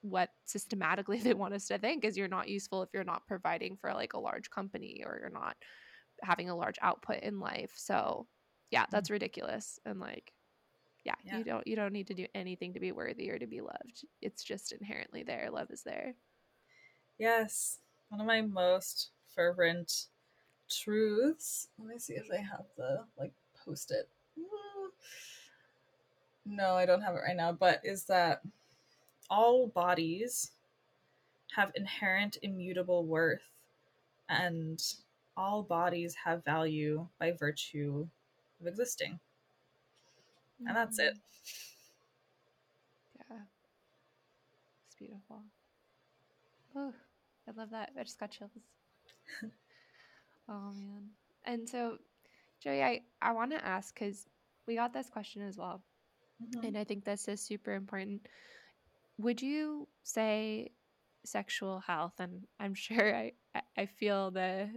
what systematically <laughs> they want us to think is you're not useful if you're not providing for like a large company or you're not having a large output in life. So yeah that's mm-hmm. ridiculous and like yeah, yeah, you don't you don't need to do anything to be worthy or to be loved. It's just inherently there. Love is there. Yes. One of my most fervent truths. Let me see if I have the like post it. Mm. No, I don't have it right now, but is that all bodies have inherent immutable worth and all bodies have value by virtue of existing. And that's it. Mm-hmm. Yeah. It's beautiful. Oh, I love that. I just got chills. <laughs> Oh man. And so, Joie, I, I want to ask because we got this question as well. Mm-hmm. And I think this is super important. Would you say sexual health? And I'm <laughs> sure I, I feel the,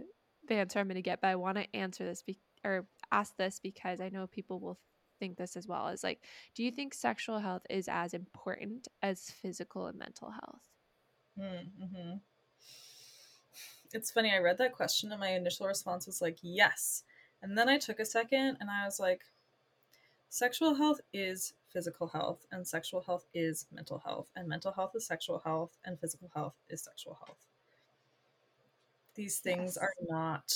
the answer I'm going to get, but I want to answer this be- or ask this because I know people will think this as well. Is like, do you think sexual health is as important as physical and mental health? Hmm, mm-hmm it's funny. I read that question and my initial response was like, yes. And then I took a second and I was like, sexual health is physical health, and sexual health is mental health, and mental health is sexual health, and physical health is sexual health. These things yes. are not,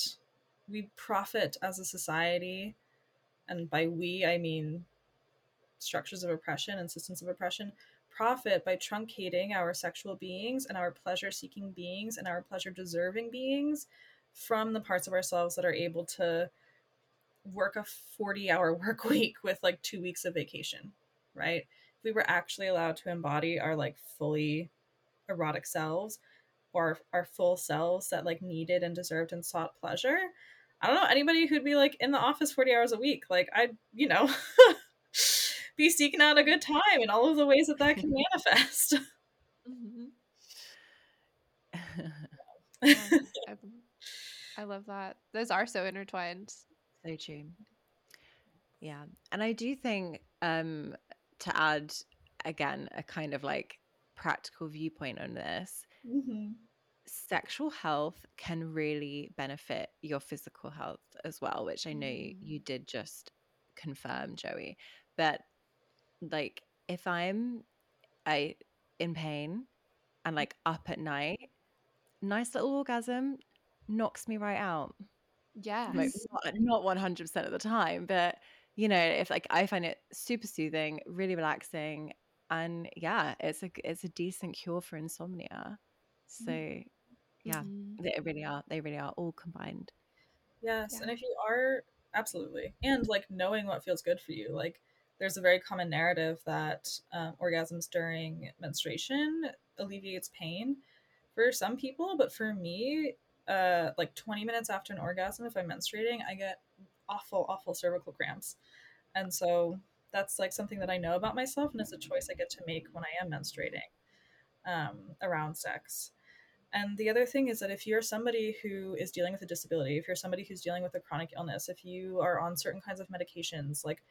we profit as a society, and by we, I mean structures of oppression and systems of oppression profit by truncating our sexual beings and our pleasure seeking beings and our pleasure deserving beings from the parts of ourselves that are able to work a 40 hour <laughs> work week with like two weeks of vacation, right? If we were actually allowed to embody our like fully erotic selves or our full selves that like needed and deserved and sought pleasure, I don't know anybody who'd be like in the office 40 hours a week. Like, I, you know, <laughs> be seeking out a good time and all of the ways that that can manifest. <laughs> Mm-hmm. <laughs> I, I love that. Those are so intertwined. So true. Yeah. And I do think um to add again a kind of like practical viewpoint on this, mm-hmm. sexual health can really benefit your physical health as well, which I know mm. you did just confirm, Joie. But like if I'm I in pain and like up at night, nice little orgasm knocks me right out. Yeah. Like, not one hundred percent of the time, but you know, if like I find it super soothing, really relaxing, and yeah, it's a it's a decent cure for insomnia. So yeah, mm-hmm. they really are. They really are all combined. Yes, yeah. and if you are absolutely, and like knowing what feels good for you, like there's a very common narrative that um, orgasms during menstruation alleviates pain for some people, but for me, uh, like 20 minutes after an orgasm, if I'm menstruating, I get awful, awful cervical cramps. And so that's like something that I know about myself, and it's a choice I get to make when I am menstruating um, around sex. And the other thing is that if you're somebody who is dealing with a disability, if you're somebody who's dealing with a chronic illness, if you are on certain kinds of medications like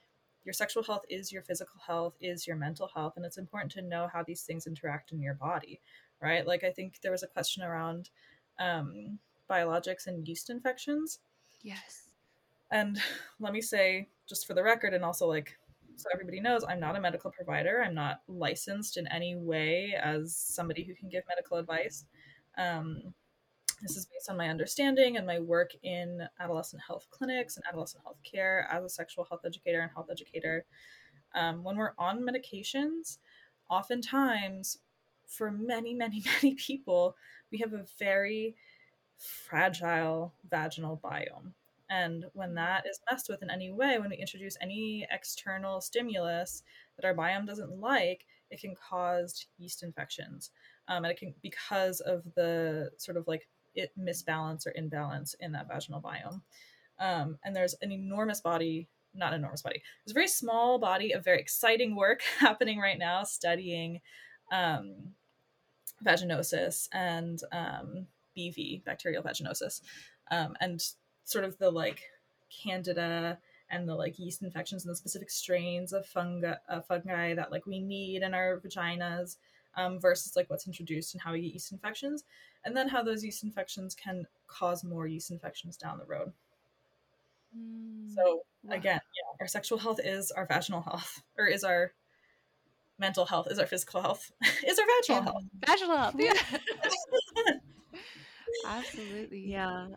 your sexual health is your physical health, is your mental health, and it's important to know how these things interact in your body, right? Like I think there was a question around um, biologics and yeast infections. Yes. And <sighs> let me say, just for the record, and also like so everybody knows, I'm not a medical provider. I'm not licensed in any way as somebody who can give medical advice. Um, this is based on my understanding and my work in adolescent health clinics and adolescent health care as a sexual health educator and health educator. Um, when we're on medications, oftentimes for many, many, <laughs> many people, we have a very fragile vaginal biome. And when that is messed with in any way, when we introduce any external stimulus that our biome doesn't like, it can cause yeast infections. Um, and it can, because of the sort of like it misbalance or imbalance in that vaginal biome. Um, and there's an enormous body, not enormous body, there's a very small body of very exciting work <laughs> happening right now studying um, vaginosis and um, BV, bacterial vaginosis, um, and sort of the like candida and the like yeast infections and the specific strains of fungi, uh, fungi that like we need in our vaginas um, versus like what's introduced and how we get yeast infections and then how those yeast infections can cause more yeast infections down the road. Mm, so wow. again, yeah, our sexual health is our vaginal health, or is our mental health, is our physical health, <laughs> is our vaginal yeah. health. Vaginal health, yeah. <laughs> Absolutely. Yeah.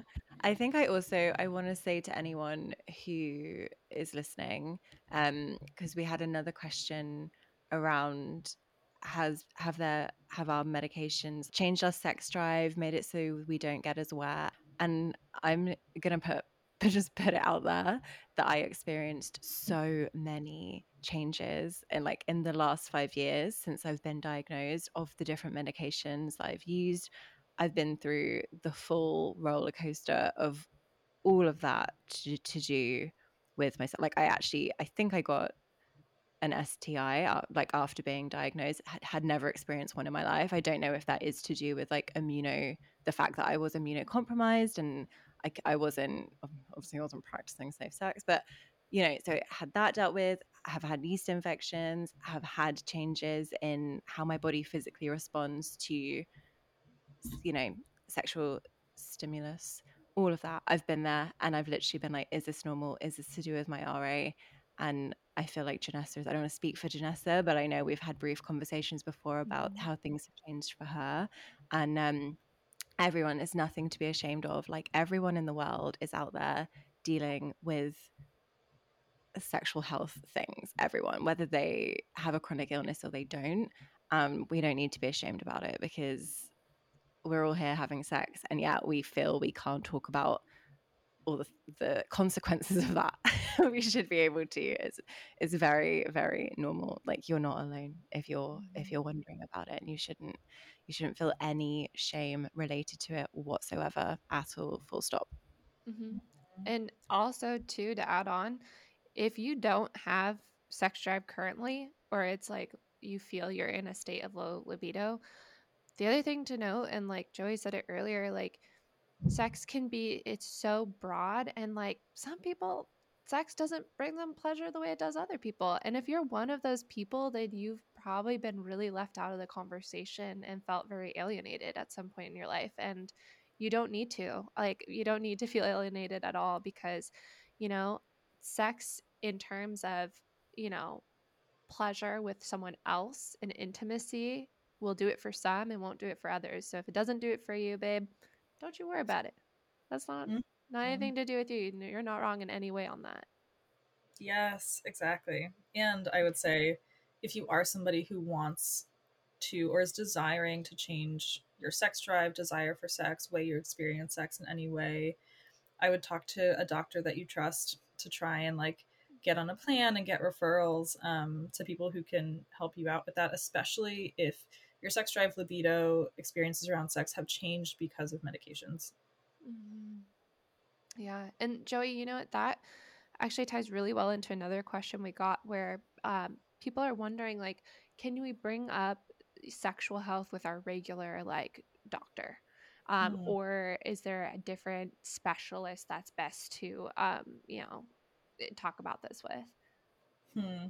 I think I also I want to say to anyone who is listening, um, because we had another question around has have their have our medications changed our sex drive, made it so we don't get as wet. And I'm gonna <laughs> put just put it out there that I experienced so many changes in like in the last five years since I've been diagnosed of the different medications that I've used. I've been through the full roller coaster of all of that to, to do with myself. Like I actually, I think I got an STI uh, like after being diagnosed had, never experienced one in my life. I don't know if that is to do with like immuno the fact that I was immunocompromised and I, I wasn't obviously I wasn't practicing safe sex, but you know, so had that dealt with. Have had yeast infections. Have had changes in how my body physically responds to, you know, sexual stimulus. All of that. I've been there, and I've literally been like, "Is this normal? Is this to do with my RA?" And I feel like Janessa is, I don't want to speak for Janessa, but I know we've had brief conversations before about mm-hmm. how things have changed for her. And um, everyone is nothing to be ashamed of. Like everyone in the world is out there dealing with sexual health things, everyone, whether they have a chronic illness or they don't. Um, we don't need to be ashamed about it because we're all here having sex and yet we feel we can't talk about all the, the consequences of that <laughs> <laughs> we should be able to it's it's very very normal like you're not alone if you're if mm-hmm. you're wondering about it and you shouldn't you shouldn't feel any shame related to it whatsoever at all full stop mm-hmm. and also too to add on if you don't have sex drive currently or it's like you feel you're in a state of low libido the other thing to note and like Joie said it earlier like sex can be it's so broad and like some people sex doesn't bring them pleasure the way it does other people and if you're one of those people then you've probably been really left out of the conversation and felt very alienated at some point in your life and you don't need to like you don't need to <laughs> feel alienated at all because you know sex in terms of you know pleasure with someone else and intimacy will do it for some and won't do it for others so if it doesn't do it for you babe don't you worry about it. That's not mm-hmm. Not anything to do with you. You're not wrong in any way on that. Yes, exactly. And I would say if you are somebody who wants to or is desiring to change your sex drive, desire for sex, way you experience sex in any way, I would talk to a doctor that you trust to try and like get on a plan and get referrals um, to people who can help you out with that, especially if your sex drive, libido, experiences around sex have changed because of medications. Mm-hmm. Yeah. And Joie, you know what? That actually ties really well into another question we got where um, people are wondering, like, can we bring up sexual health with our regular, like, doctor? Um, mm. Or is there a different specialist that's best to, um, you know, talk about this with? Hmm.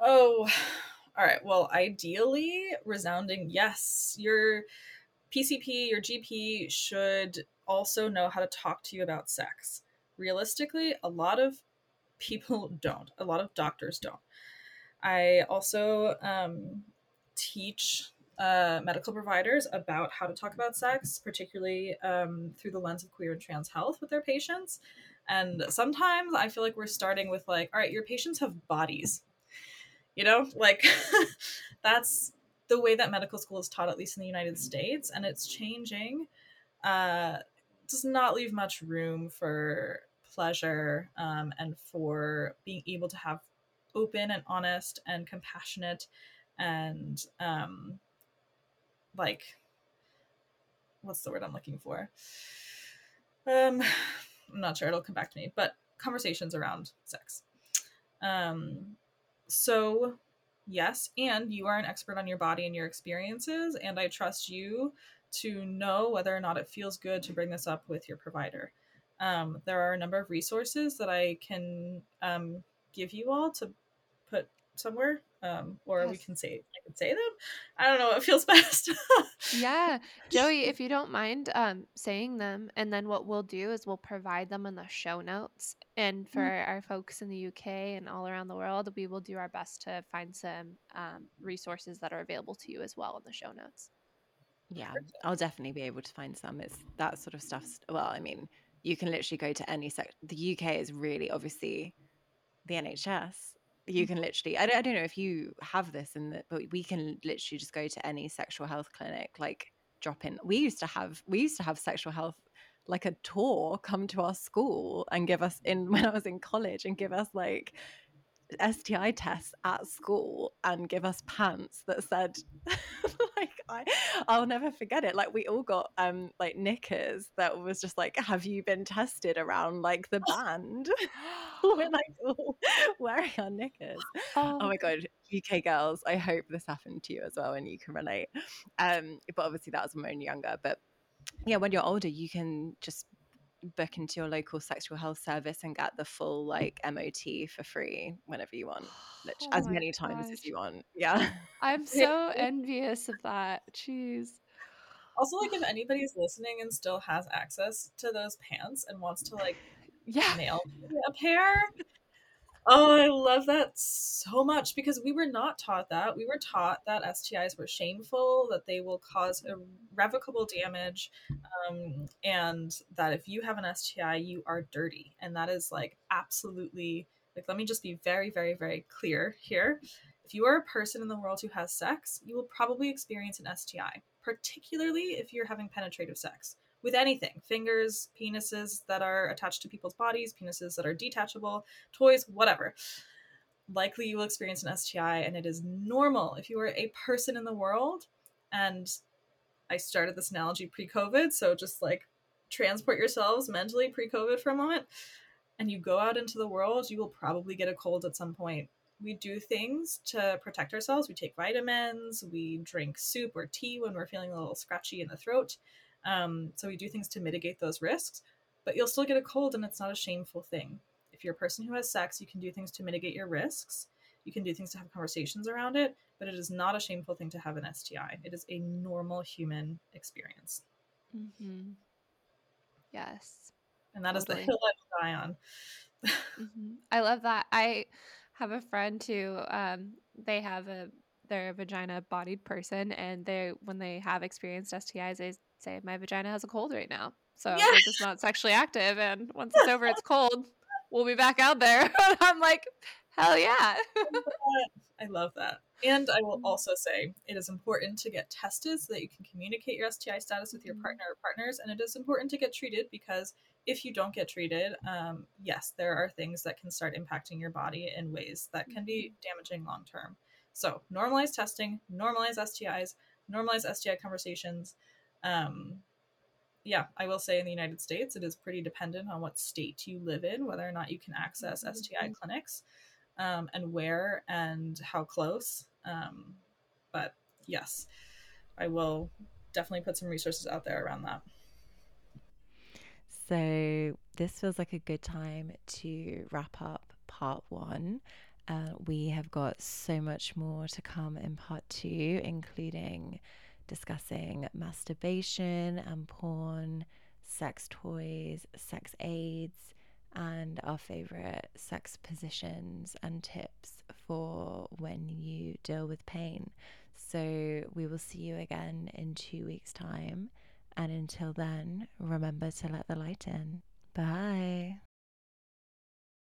Oh, <sighs> all right. Well, ideally, resounding yes. Your PCP, your GP should also know how to talk to you about sex. Realistically, a lot of people <laughs> don't. A lot of doctors don't. I also um, teach uh, medical providers about how to talk about sex, particularly um, through the lens of queer and trans health with their patients. And sometimes I feel like we're starting with, like, all right, your patients have bodies. You know, <laughs> like <laughs> that's the way that medical school is taught, at least in the United States, and it's changing. Uh, does not leave much room for pleasure um, and for being able to have open and honest and compassionate and um, like what's the word I'm looking for? Um, I'm not sure. It'll come back to me. But conversations around sex. Um, so yes, and you are an expert on your body and your experiences, and I trust you to know whether or not it feels good to bring this up with your provider. Um, there are a number of resources that I can um, give you all to put somewhere um, or yes. we can say I can say them. I don't know what feels <laughs> best. yeah, Joie, <laughs> if you don't mind um, saying them, and then what we'll do is we'll provide them in the show notes. And for mm-hmm. our folks in the UK and all around the world, we will do our best to find some um, resources that are available to you as well in the show notes. Yeah, I'll definitely be able to find some. It's that sort of stuff. Well, I mean, you can literally go to any sec. The UK is really obviously the NHS you mm. can literally I don't, I don't know if you have this in the but we can literally just go to any sexual health clinic like drop in we used to have we used to have sexual health like a tour come to our school and give us in <laughs> when I was in college and give us like STI tests at school and give us pants that said <laughs> like I I'll never forget it. Like we all got um like knickers that was just like, have you been tested around like the <laughs> band? <laughs> We're <gasps> like all wearing our knickers. Oh. oh my god, UK girls, I hope this happened to you as well and you can relate. Um but obviously that was when you're younger. But yeah, when you're older, you can just book into your local sexual health service and get the full like MOT for free whenever you want, oh as many gosh. times as you want. Yeah. I'm <laughs> so envious of that. Jeez. Also, like if anybody's listening and still has access to those pants and wants to like <laughs> yeah. mail a pair, Oh, I love that so much because we were not taught that. We were taught that STIs were shameful, that they will cause irrevocable damage, um, and that if you have an STI, you are dirty. And that is like absolutely, like, let me just be very, very, very clear here. If you are a person in the world who has sex, you will probably experience an STI, particularly if you're having penetrative sex with anything fingers, penises that are attached to people's bodies, penises that are detachable, toys, whatever. Likely you will experience an STI, and it is normal. If you are a person in the world, and I started this analogy pre COVID, so just like transport yourselves mentally pre COVID for a moment, and you go out into the world, you will probably get a cold at some point. We do things to protect ourselves. We take vitamins, we drink soup or tea when we're feeling a little scratchy in the throat um, so we do things to mitigate those risks, but you'll still get a cold and it's not a shameful thing. If you're a person who has sex, you can do things to mitigate your risks. You can do things to have conversations around it, but it is not a shameful thing to have an STI. It is a normal human experience. Mm-hmm. Yes. And that totally. is the hill I die on. mm-hmm. I love that. I have a friend who um, they have a they're a vagina bodied person and they when they have experienced STIs they say my vagina has a cold right now. So yeah. we're just not sexually active and once it's over it's cold. We'll be back out there. <laughs> and I'm like, hell yeah. I love that. And I will also say it is important to get tested so that you can communicate your STI status with your mm-hmm. partner or partners. And it is important to get treated because if you don't get treated, um, yes, there are things that can start impacting your body in ways that can be mm-hmm. damaging long term. So normalize testing, normalize STIs, normalize STI conversations. Um, yeah, I will say in the United States, it is pretty dependent on what state you live in, whether or not you can access mm-hmm. STI clinics, um, and where and how close. Um, but yes, I will definitely put some resources out there around that. So, this feels like a good time to wrap up part one Uh, we have got so much more to come in part two, including discussing masturbation and porn, sex toys, sex aids, and our favorite sex positions and tips for when you deal with pain. So, we will see you again in two weeks' time. And until then, remember to let the light in. Bye.